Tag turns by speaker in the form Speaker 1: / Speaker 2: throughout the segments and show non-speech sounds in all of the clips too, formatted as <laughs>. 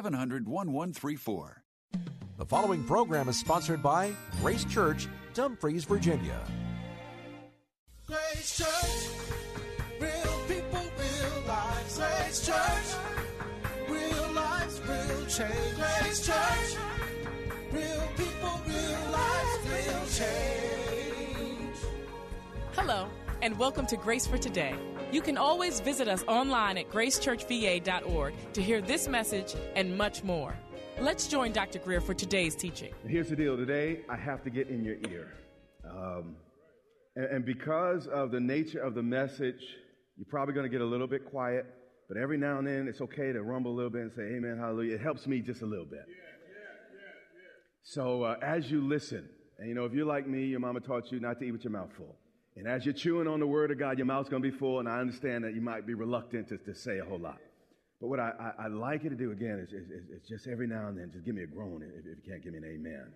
Speaker 1: 700 1134.
Speaker 2: The following program is sponsored by Grace Church, Dumfries, Virginia.
Speaker 3: Grace Church, real people, real lives. Grace Church, real lives, real change. Grace Church, real people, real lives, real change.
Speaker 4: Hello, and welcome to Grace for Today. You can always visit us online at gracechurchva.org to hear this message and much more. Let's join Dr. Grier for today's teaching.
Speaker 5: Here's the deal today, I have to get in your ear. Um, and, and because of the nature of the message, you're probably going to get a little bit quiet, but every now and then it's okay to rumble a little bit and say, Amen, hallelujah. It helps me just a little bit. So uh, as you listen, and you know, if you're like me, your mama taught you not to eat with your mouth full. And as you're chewing on the word of God, your mouth's going to be full, and I understand that you might be reluctant to, to say a whole lot. But what I, I, I like you to do again is, is, is, just every now and then, just give me a groan if, if you can't give me an amen.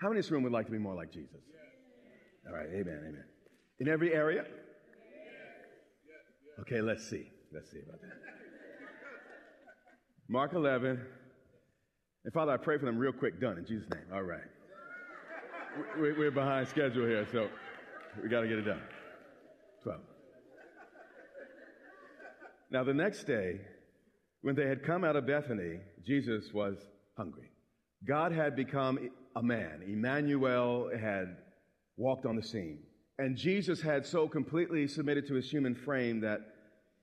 Speaker 5: How many in this room would like to be more like Jesus? All right, amen, amen. In every area? Okay, let's see. Let's see about that. Mark 11. And Father, I pray for them real quick, done in Jesus' name. All right. We- We're behind schedule here, so we got to get it done. 12. Now, the next day, when they had come out of Bethany, Jesus was hungry. God had become a man. Emmanuel had walked on the scene. And Jesus had so completely submitted to his human frame that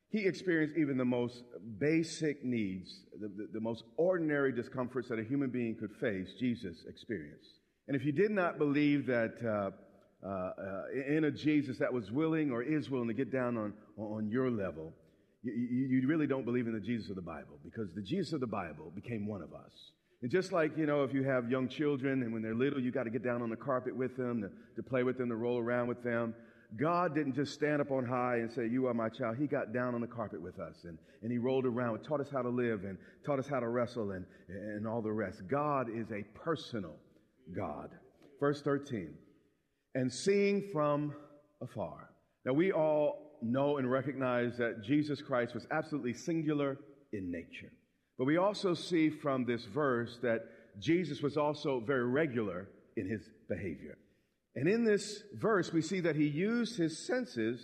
Speaker 5: he experienced even the most basic needs, the, the, the most ordinary discomforts that a human being could face, Jesus experienced. And if you did not believe that uh, uh, uh, in a Jesus that was willing or is willing to get down on, on your level, you, you, really don't believe in the Jesus of the Bible because the Jesus of the Bible became one of us. And just like, you know, if you have young children and when they're little, you got to get down on the carpet with them, to, to play with them, to roll around with them. God didn't just stand up on high and say, You are my child. He got down on the carpet with us and, and He rolled around taught us how to live and taught us how to wrestle and, and all the rest. God is a personal God. Verse 13, and seeing from afar. Now, we all know and recognize that Jesus Christ was absolutely singular in nature. But we also see from this verse that Jesus was also very regular in his behavior. And in this verse, we see that he used his senses,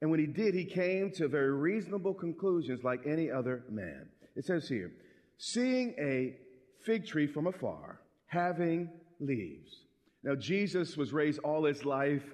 Speaker 5: and when he did, he came to very reasonable conclusions like any other man. It says here, seeing a fig tree from afar, having leaves. Now, Jesus was raised all his life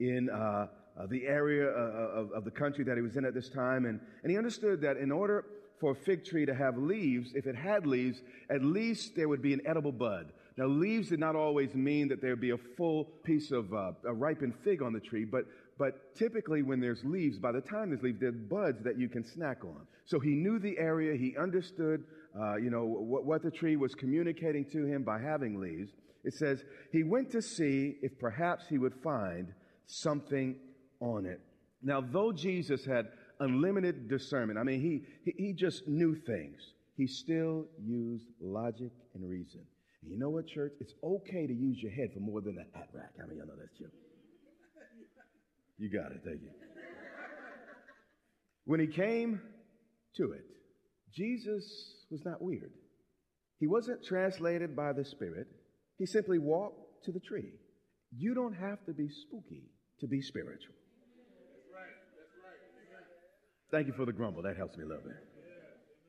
Speaker 5: in uh, uh, the area uh, of, of the country that he was in at this time, and, and he understood that in order for a fig tree to have leaves, if it had leaves, at least there would be an edible bud. Now, leaves did not always mean that there would be a full piece of uh, a ripened fig on the tree, but but typically, when there's leaves, by the time there's leaves, there's buds that you can snack on. So he knew the area. He understood, uh, you know, what, what the tree was communicating to him by having leaves. It says he went to see if perhaps he would find something on it. Now, though Jesus had unlimited discernment, I mean, he, he, he just knew things, he still used logic and reason. And you know what, church? It's okay to use your head for more than a hat rack. Many of y'all know that's true? You got it. Thank you. When he came to it, Jesus was not weird. He wasn't translated by the Spirit. He simply walked to the tree. You don't have to be spooky to be spiritual. That's right. That's right. Thank you for the grumble. That helps me a little bit.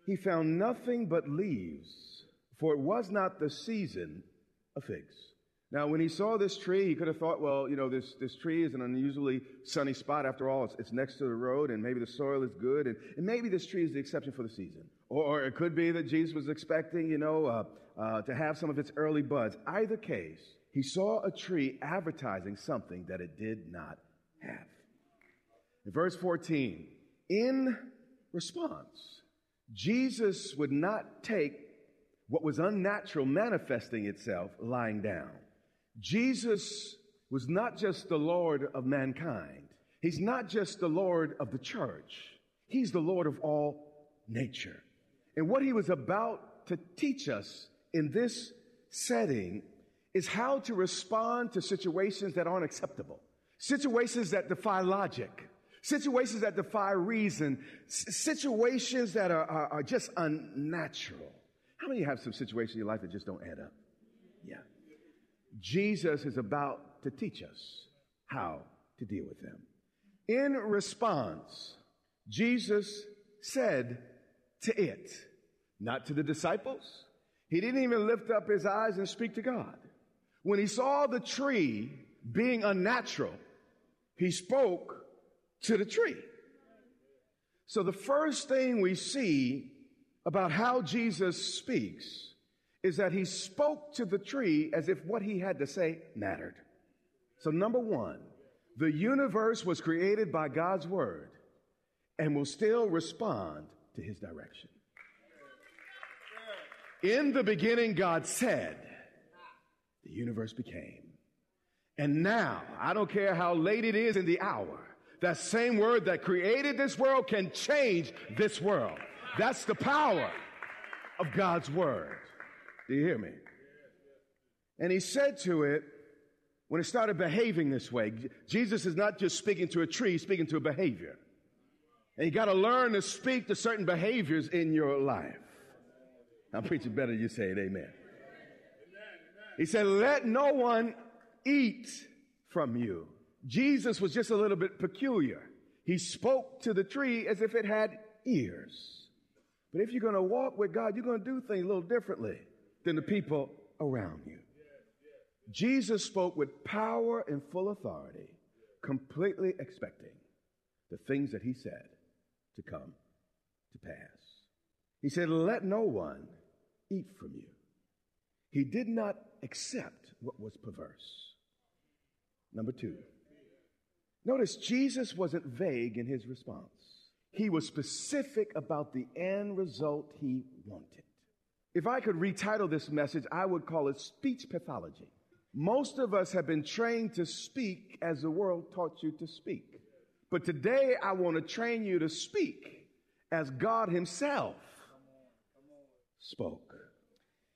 Speaker 5: He found nothing but leaves, for it was not the season of figs. Now, when he saw this tree, he could have thought, well, you know, this, this tree is an unusually sunny spot. After all, it's, it's next to the road, and maybe the soil is good, and, and maybe this tree is the exception for the season. Or, it could be that Jesus was expecting, you know, uh, uh, to have some of its early buds. Either case, he saw a tree advertising something that it did not have. In verse 14, in response, Jesus would not take what was unnatural manifesting itself lying down. Jesus was not just the Lord of mankind. He's not just the Lord of the church. He's the Lord of all nature. And what he was about to teach us in this setting is how to respond to situations that aren't acceptable, situations that defy logic, situations that defy reason, situations that are, are, are just unnatural. How many have some situations in your life that just don't add up? Yeah. Jesus is about to teach us how to deal with them. In response, Jesus said to it, not to the disciples. He didn't even lift up his eyes and speak to God. When he saw the tree being unnatural, he spoke to the tree. So the first thing we see about how Jesus speaks is that he spoke to the tree as if what he had to say mattered. So, number one, the universe was created by God's word and will still respond to his direction. In the beginning, God said, the universe became. And now, I don't care how late it is in the hour, that same word that created this world can change this world. That's the power of God's word. Do you hear me? And he said to it, when it started behaving this way, Jesus is not just speaking to a tree, he's speaking to a behavior. And you got to learn to speak to certain behaviors in your life. I'm preaching better, you say it, amen. He said, Let no one eat from you. Jesus was just a little bit peculiar. He spoke to the tree as if it had ears. But if you're going to walk with God, you're going to do things a little differently than the people around you. Jesus spoke with power and full authority, completely expecting the things that he said to come to pass. He said, Let no one eat from you. He did not accept what was perverse. Number two, notice Jesus wasn't vague in his response. He was specific about the end result he wanted. If I could retitle this message, I would call it speech pathology. Most of us have been trained to speak as the world taught you to speak. But today I want to train you to speak as God Himself spoke.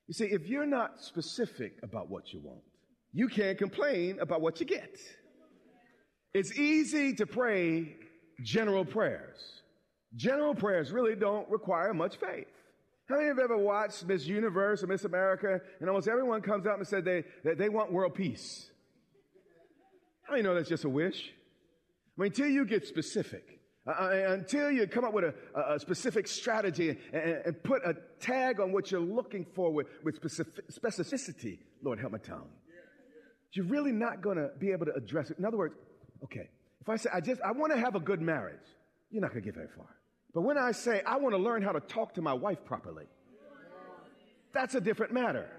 Speaker 5: You see, if you're not specific about what you want, you can't complain about what you get. It's easy to pray general prayers. General prayers really don't require much faith. How many of you have ever watched Miss Universe or Miss America and almost everyone comes out and said they, that they want world peace? How many know that's just a wish? I mean, until you get specific, uh, uh, until you come up with a, a specific strategy and, and, put a tag on what you're looking for with, with specific, specificity, Lord, help my tongue. You're really not going to be able to address it. In other words, okay, if I say, I just, I want to have a good marriage, you're not going to get very far. But when I say, I want to learn how to talk to my wife properly, that's a different matter.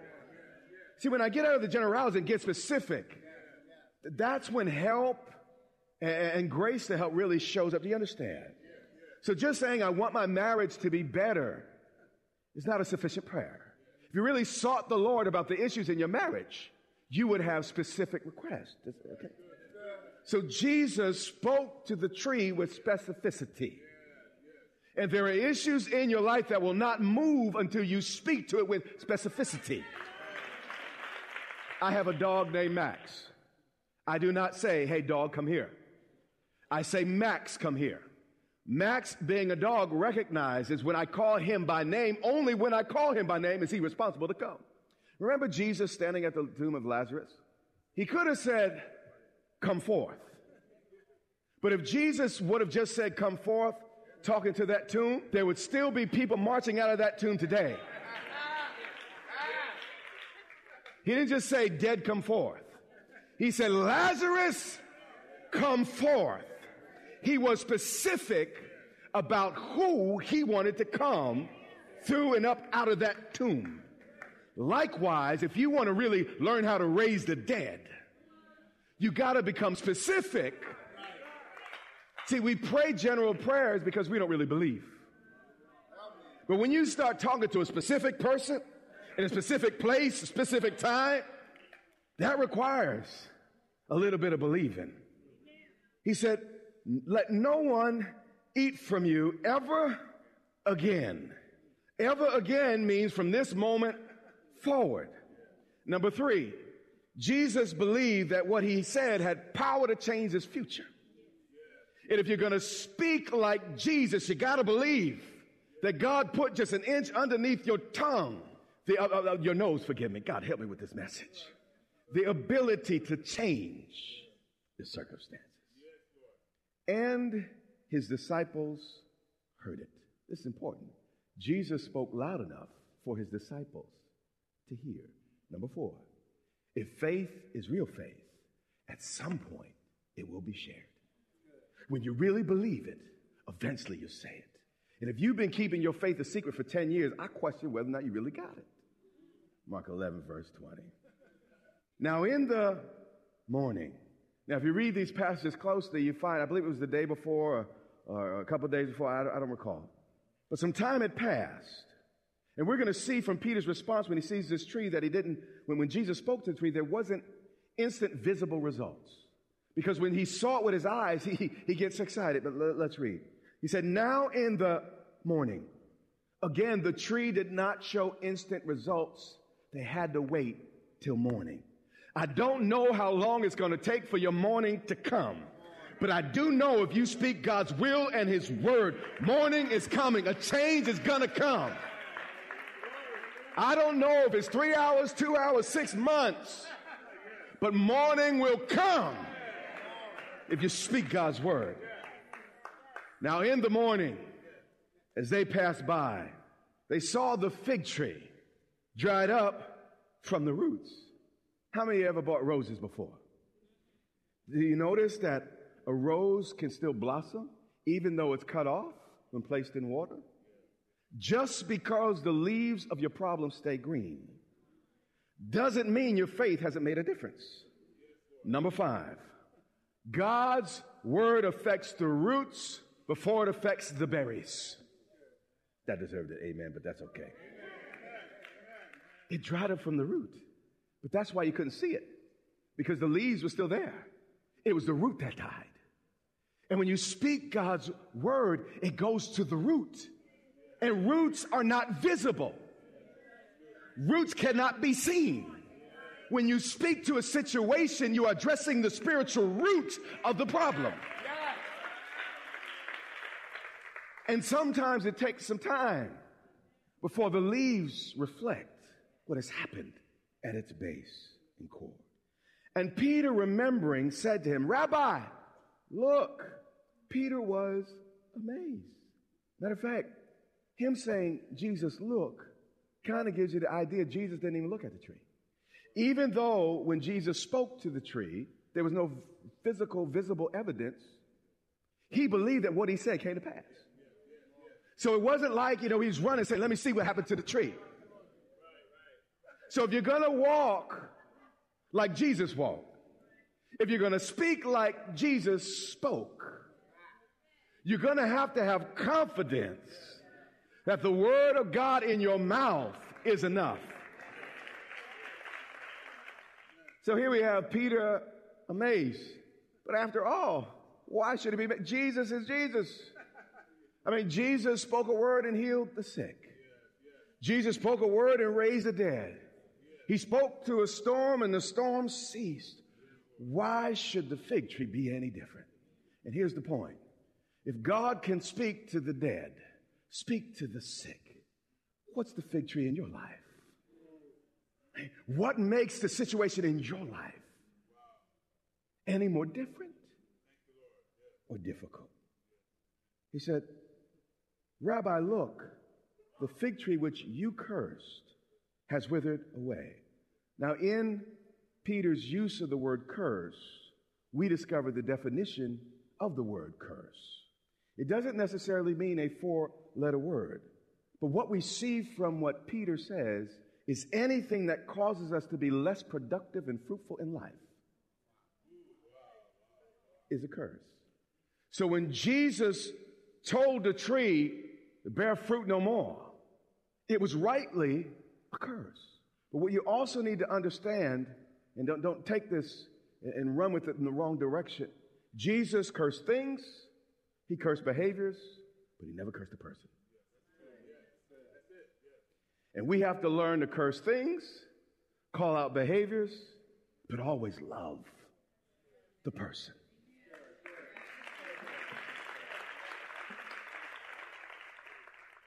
Speaker 5: See, when I get out of the generalities and get specific, that's when help and, grace to help really shows up. Do you understand? So just saying, I want my marriage to be better is not a sufficient prayer. If you really sought the Lord about the issues in your marriage, you would have specific requests. Okay? So Jesus spoke to the tree with specificity. And there are issues in your life that will not move until you speak to it with specificity. I have a dog named Max. I do not say, hey, dog, come here. I say, Max, come here. Max, being a dog, recognizes when I call him by name, only when I call him by name is he responsible to come. Remember Jesus standing at the tomb of Lazarus? He could have said, Come forth. But if Jesus would have just said, Come forth, talking to that tomb, there would still be people marching out of that tomb today. He didn't just say, Dead, come forth. He said, Lazarus, come forth. He was specific about who he wanted to come through and up out of that tomb. Likewise, if you want to really learn how to raise the dead, you got to become specific. See, we pray general prayers because we don't really believe. But when you start talking to a specific person in a specific place, a specific time, that requires a little bit of believing. He said, Let no one eat from you ever again. Ever again means from this moment forward. Number three, Jesus believed that what he said had power to change his future. And if you're going to speak like Jesus, you got to believe that God put just an inch underneath your tongue, the, uh, uh, your nose, forgive me. God, help me with this message. The ability to change the circumstances. And his disciples heard it. This is important. Jesus spoke loud enough for his disciples to hear. Number four, if faith is real faith, at some point it will be shared. When you really believe it, eventually you say it. And if you've been keeping your faith a secret for 10 years, I question whether or not you really got it. Mark 11, verse 20. Now, in the morning, now if you read these passages closely, you find, I believe it was the day before or, or a couple days before, I, I don't recall. But some time had passed. And we're going to see from Peter's response when he sees this tree that he didn't, when, when Jesus spoke to the tree, there wasn't instant visible results. Because when he saw it with his eyes, <laughs> he, he gets excited. But let, let's read. He said, Now in the morning, again, the tree did not show instant results. They had to wait till morning. I don't know how long it's going to take for your morning to come. But I do know if you speak God's will and His word, morning is coming. A change is going to come. I don't know if it's three hours, two hours, six months, but morning will come if you speak God's word. Now, in the morning, as they passed by, they saw the fig tree dried up from the roots. How many of you ever bought roses before? Do you notice that a rose can still blossom even though it's cut off when placed in water? Just because the leaves of your problem stay green doesn't mean your faith hasn't made a difference. Number five, God's word affects the roots before it affects the berries. That deserved it, amen, but that's okay. It dried up from the root, but that's why you couldn't see it because the leaves were still there. It was the root that died. And when you speak God's word, it goes to the root. And roots are not visible. Roots cannot be seen. When you speak to a situation, you are addressing the spiritual root of the problem. And sometimes it takes some time before the leaves reflect what has happened at its base and core. And Peter, remembering, said to him, Rabbi, look, Peter was amazed. Matter of fact, him saying, Jesus, look, kind of gives you the idea Jesus didn't even look at the tree. Even though when Jesus spoke to the tree, there was no physical, visible evidence, he believed that what he said came to pass. So it wasn't like, you know, he's running saying, let me see what happened to the tree. So if you're going to walk like Jesus walked, if you're going to speak like Jesus spoke, you're going to have to have confidence that the word of God in your mouth is enough. So here we have Peter amazed. But after all, why should it be? Jesus is Jesus. I mean, Jesus spoke a word and healed the sick. Jesus spoke a word and raised the dead. He spoke to a storm and the storm ceased. Why should the fig tree be any different? And here's the point. If God can speak to the dead, speak to the sick, what's the fig tree in your life? What makes the situation in your life any more different or difficult? He said, Rabbi, look, the fig tree which you cursed has withered away. Now, in Peter's use of the word curse, we discover the definition of the word curse. It doesn't necessarily mean a four letter word, but what we see from what Peter says is anything that causes us to be less productive and fruitful in life is a curse. So when Jesus told the tree, bear fruit no more, It was rightly a curse. But what you also need to understand, and don't, don't take this and run with it in the wrong direction. Jesus cursed things, he cursed behaviors, but he never cursed a person. And we have to learn to curse things, call out behaviors, but always love the person.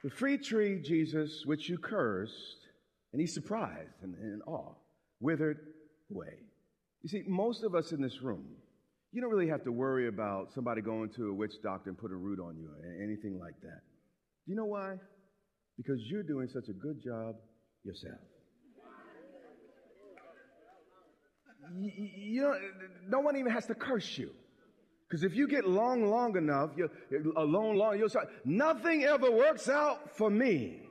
Speaker 5: The free tree, Jesus, which you cursed, and he's surprised and in awe, withered away. You see, most of us in this room, you don't really have to worry about somebody going to a witch doctor and put a root on you or anything like that. Do you know why? Because you're doing such a good job yourself. You, you know, no one even has to curse you. Because if you get long, long enough, you're alone long, you'll start, nothing ever works out for me.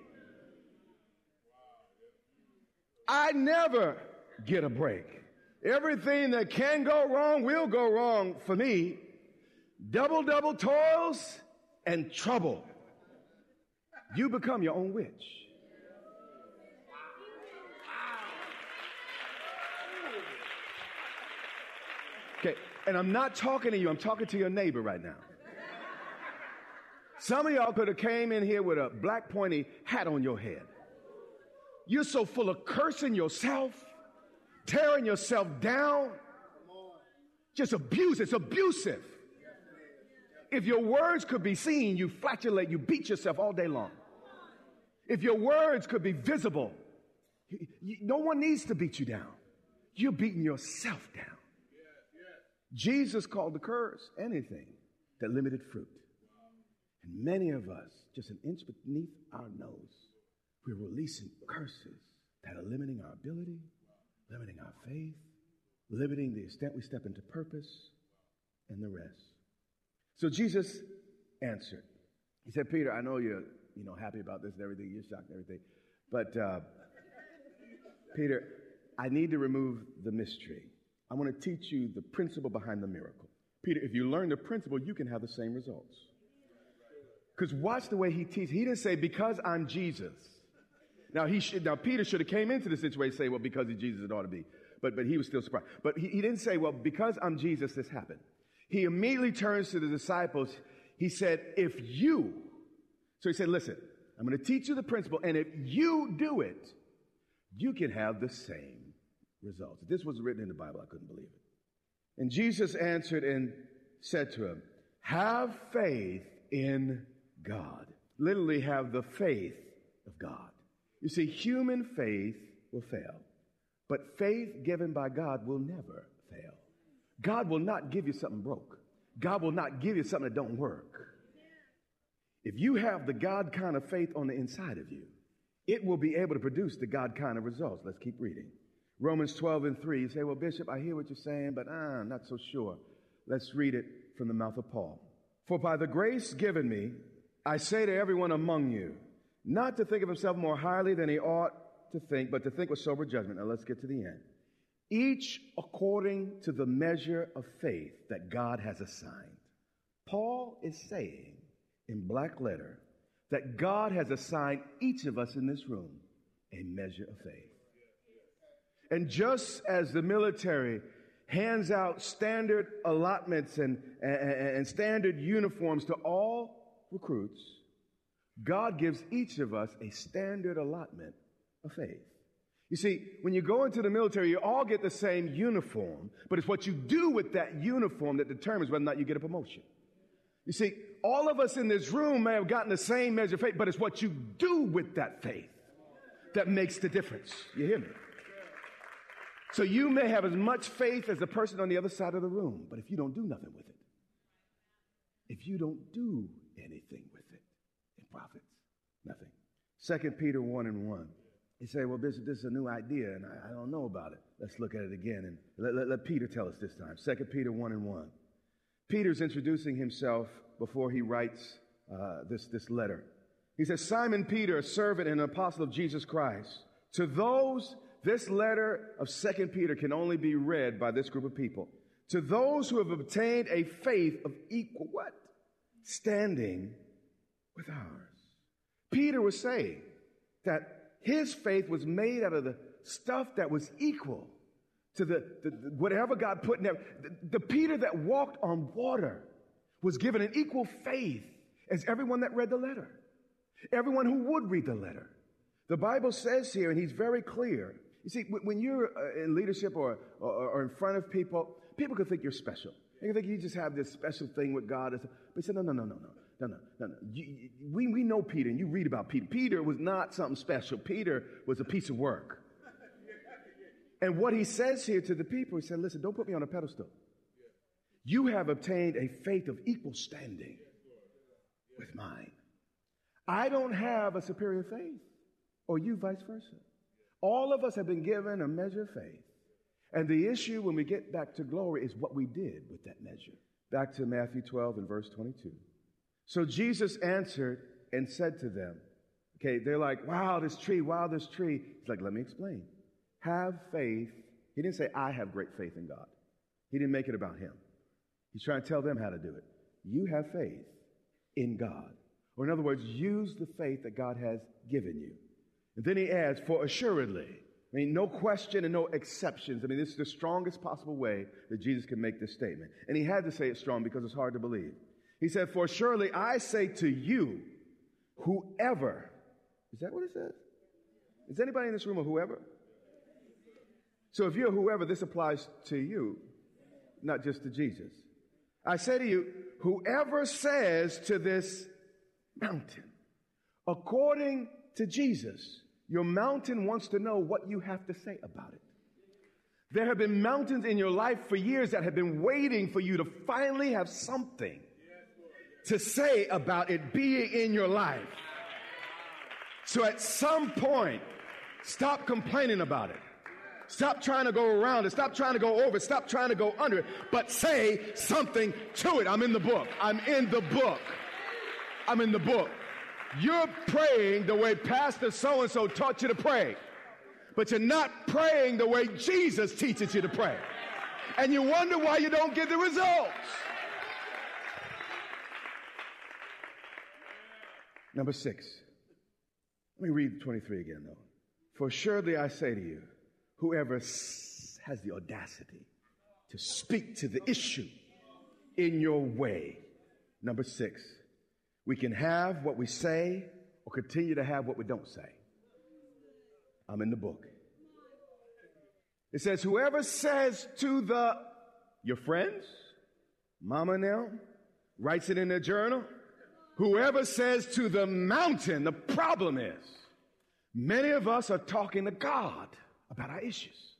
Speaker 5: I never get a break. Everything that can go wrong will go wrong for me. Double, double toils and trouble. You become your own witch. Okay, and I'm not talking to you, I'm talking to your neighbor right now. Some of y'all could have came in here with a black pointy hat on your head. You're so full of cursing yourself, tearing yourself down. Just abuse. It's abusive. If your words could be seen, you flatulate, you beat yourself all day long. If your words could be visible, you, you, no one needs to beat you down. You're beating yourself down. Jesus called the curse anything that limited fruit. And many of us, just an inch beneath our nose, we're releasing curses that are limiting our ability, limiting our faith, limiting the extent we step into purpose, and the rest. So Jesus answered. He said, Peter, I know you're you know, happy about this and everything, you're shocked and everything. But uh, Peter, I need to remove the mystery. I want to teach you the principle behind the miracle. Peter, if you learn the principle, you can have the same results. Because watch the way he teaches. He didn't say, because I'm Jesus. Now he should, now Peter should have came into the situation say, well, because he's Jesus, it ought to be. But, but he was still surprised. But he, he didn't say, well, because I'm Jesus, this happened. He immediately turns to the disciples. He said, if you, so he said, listen, I'm going to teach you the principle, and if you do it, you can have the same results. If this was written in the Bible, I couldn't believe it. And Jesus answered and said to him, have faith in God. Literally have the faith of God. You see, human faith will fail, but faith given by God will never fail. God will not give you something broke. God will not give you something that don't work. If you have the God kind of faith on the inside of you, it will be able to produce the God kind of results. Let's keep reading. Romans 12 and 3. You say, Well, Bishop, I hear what you're saying, but ah, I'm not so sure. Let's read it from the mouth of Paul. For by the grace given me, I say to everyone among you, not to think of himself more highly than he ought to think, but to think with sober judgment. Now let's get to the end. Each according to the measure of faith that God has assigned. Paul is saying in black letter that God has assigned each of us in this room a measure of faith. And just as the military hands out standard allotments and, and, and standard uniforms to all recruits, God gives each of us a standard allotment of faith. You see, when you go into the military, you all get the same uniform, but it's what you do with that uniform that determines whether or not you get a promotion. You see, all of us in this room may have gotten the same measure of faith, but it's what you do with that faith that makes the difference. You hear me? So you may have as much faith as the person on the other side of the room, but if you don't do nothing with it, if you don't do anything with it, it profits nothing. Second Peter 1 and 1. You say, well, Bishop, this is a new idea, and I, I don't know about it. Let's look at it again, and let, let, let Peter tell us this time. Second Peter 1 and 1. Peter's introducing himself before he writes uh, this, this letter. He says, Simon Peter, a servant and an apostle of Jesus Christ, to those, this letter of Second Peter can only be read by this group of people. To those who have obtained a faith of equal what? Standing with ours. Peter was saying, that his faith was made out of the stuff that was equal to the, the, the whatever God put in there. The, the Peter that walked on water was given an equal faith as everyone that read the letter, everyone who would read the letter. The Bible says here, and he's very clear. You see, when you're uh, in leadership or, or, or in front of people, people can think you're special. They can think you just have this special thing with God. But he said, no, no, no, no, no. No, no, no, no. You, we, we know Peter, and you read about Peter. Peter was not something special. Peter was a piece of work. And what he says here to the people, he said, listen, don't put me on a pedestal. You have obtained a faith of equal standing with mine. I don't have a superior faith, or you vice versa. All of us have been given a measure of faith. And the issue when we get back to glory is what we did with that measure. Back to Matthew 12 and verse 22. So Jesus answered and said to them, Okay, they're like, wow, this tree, wow, this tree. He's like, let me explain. Have faith. He didn't say, I have great faith in God. He didn't make it about him. He's trying to tell them how to do it. You have faith in God. Or in other words, use the faith that God has given you. And then he adds, for assuredly. I mean, no question and no exceptions. I mean, this is the strongest possible way that Jesus can make this statement. And he had to say it strong because it's hard to believe. He said, For surely I say to you, whoever, is that what it says? Is anybody in this room a whoever? So if you're whoever, this applies to you, not just to Jesus. I say to you, whoever says to this mountain, according to Jesus, your mountain wants to know what you have to say about it. There have been mountains in your life for years that have been waiting for you to finally have something to say about it being in your life. So at some point, stop complaining about it. Stop trying to go around it. Stop trying to go over it. Stop trying to go under it. But say something to it. I'm in the book. I'm in the book. I'm in the book. You're praying the way Pastor so and so taught you to pray, but you're not praying the way Jesus teaches you to pray. And you wonder why you don't get the results. Number six. Let me read 23 again, though. For surely I say to you, whoever has the audacity to speak to the issue in your way. Number six, we can have what we say or continue to have what we don't say. I'm in the book. It says, whoever says to the, your friends, mama now, writes it in their journal, Whoever says to the mountain, the problem is, many of us are talking to God about our issues.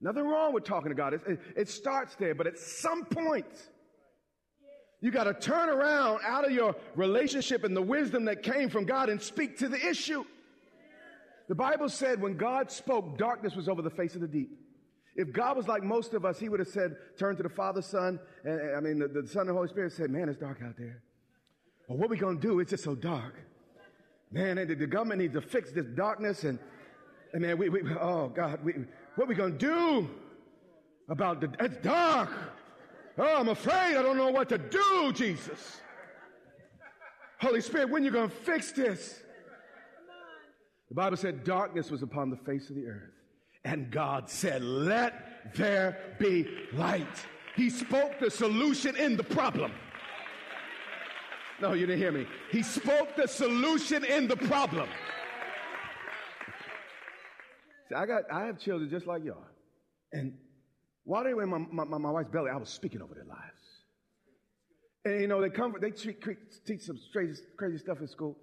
Speaker 5: Nothing wrong with talking to God. It, it, starts there, but at some point, you got to turn around out of your relationship and the wisdom that came from God and speak to the issue. The Bible said when God spoke, darkness was over the face of the deep. If God was like most of us, He would have said, turn to the Father, Son, and I mean, the, the Son and the Holy Spirit said, man, it's dark out there. Well, what we going to do? It's just so dark. Man, the, the government needs to fix this darkness and, and man, we, we oh God, we, what we going to do about the, it's dark. Oh, I'm afraid I don't know what to do, Jesus. Holy Spirit, when you going to fix this? The Bible said darkness was upon the face of the earth. And God said, let there be light. He spoke the solution in the problem. No, you didn't hear me. He spoke the solution in the problem. See, I got, I have children just like y'all. And while they were in my, my, my wife's belly, I was speaking over their lives. And you know, they come, they treat, teach some crazy, crazy stuff in school.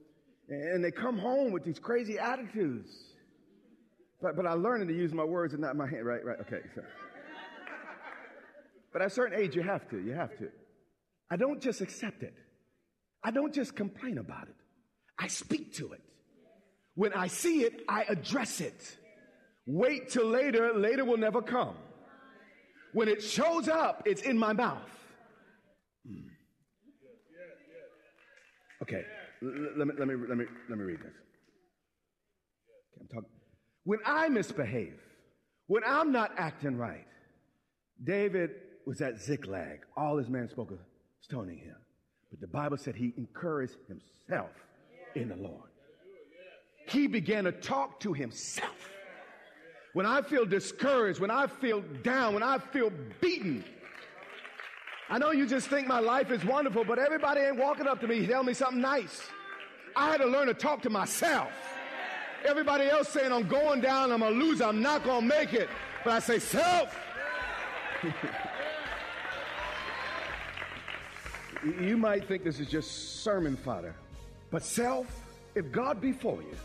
Speaker 5: And they come home with these crazy attitudes. But, but I learned to use my words and not my hand. Right, right, okay. So. But at a certain age, you have to, you have to. I don't just accept it. I don't just complain about it. I speak to it. When I see it, I address it. Wait till later. Later will never come. When it shows up, it's in my mouth. Hmm. Okay, let me, let me, let me, let me read this. Okay, I'm talking. When I misbehave, when I'm not acting right, David was at Ziklag. All his men spoke of stoning him. But the Bible said he encouraged himself in the Lord. he began to talk to himself. When I feel discouraged, when I feel down, when I feel beaten, I know you just think my life is wonderful, but everybody ain't walking up to me telling me something nice. I had to learn to talk to myself. Everybody else saying I'm going down, I'm gonna lose, I'm not gonna make it. But I say, self. <laughs> you might think this is just sermon fodder, but self, if God be for you,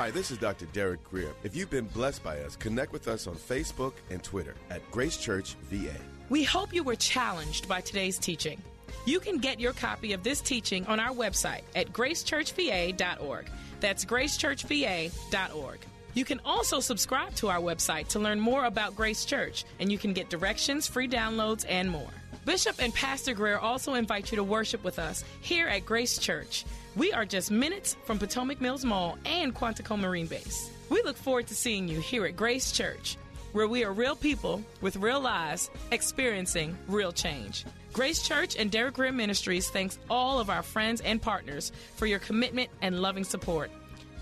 Speaker 6: Hi, this is Dr. Derek Grier. If you've been blessed by us, connect with us on Facebook and Twitter at Grace Church VA.
Speaker 4: We hope you were challenged by today's teaching. You can get your copy of this teaching on our website at gracechurchva.org. That's gracechurchva.org. You can also subscribe to our website to learn more about Grace Church, and you can get directions, free downloads, and more. Bishop and Pastor Grier also invite you to worship with us here at Grace Church. We are just minutes from Potomac Mills Mall and Quantico Marine Base. We look forward to seeing you here at Grace Church, where we are real people with real lives experiencing real change. Grace Church and Derek Grier Ministries thanks all of our friends and partners for your commitment and loving support.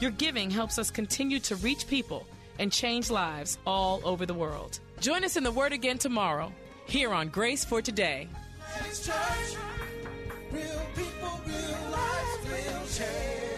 Speaker 4: Your giving helps us continue to reach people and change lives all over the world. Join us in the Word again tomorrow here on Grace for Today.
Speaker 3: Church. Real people, real real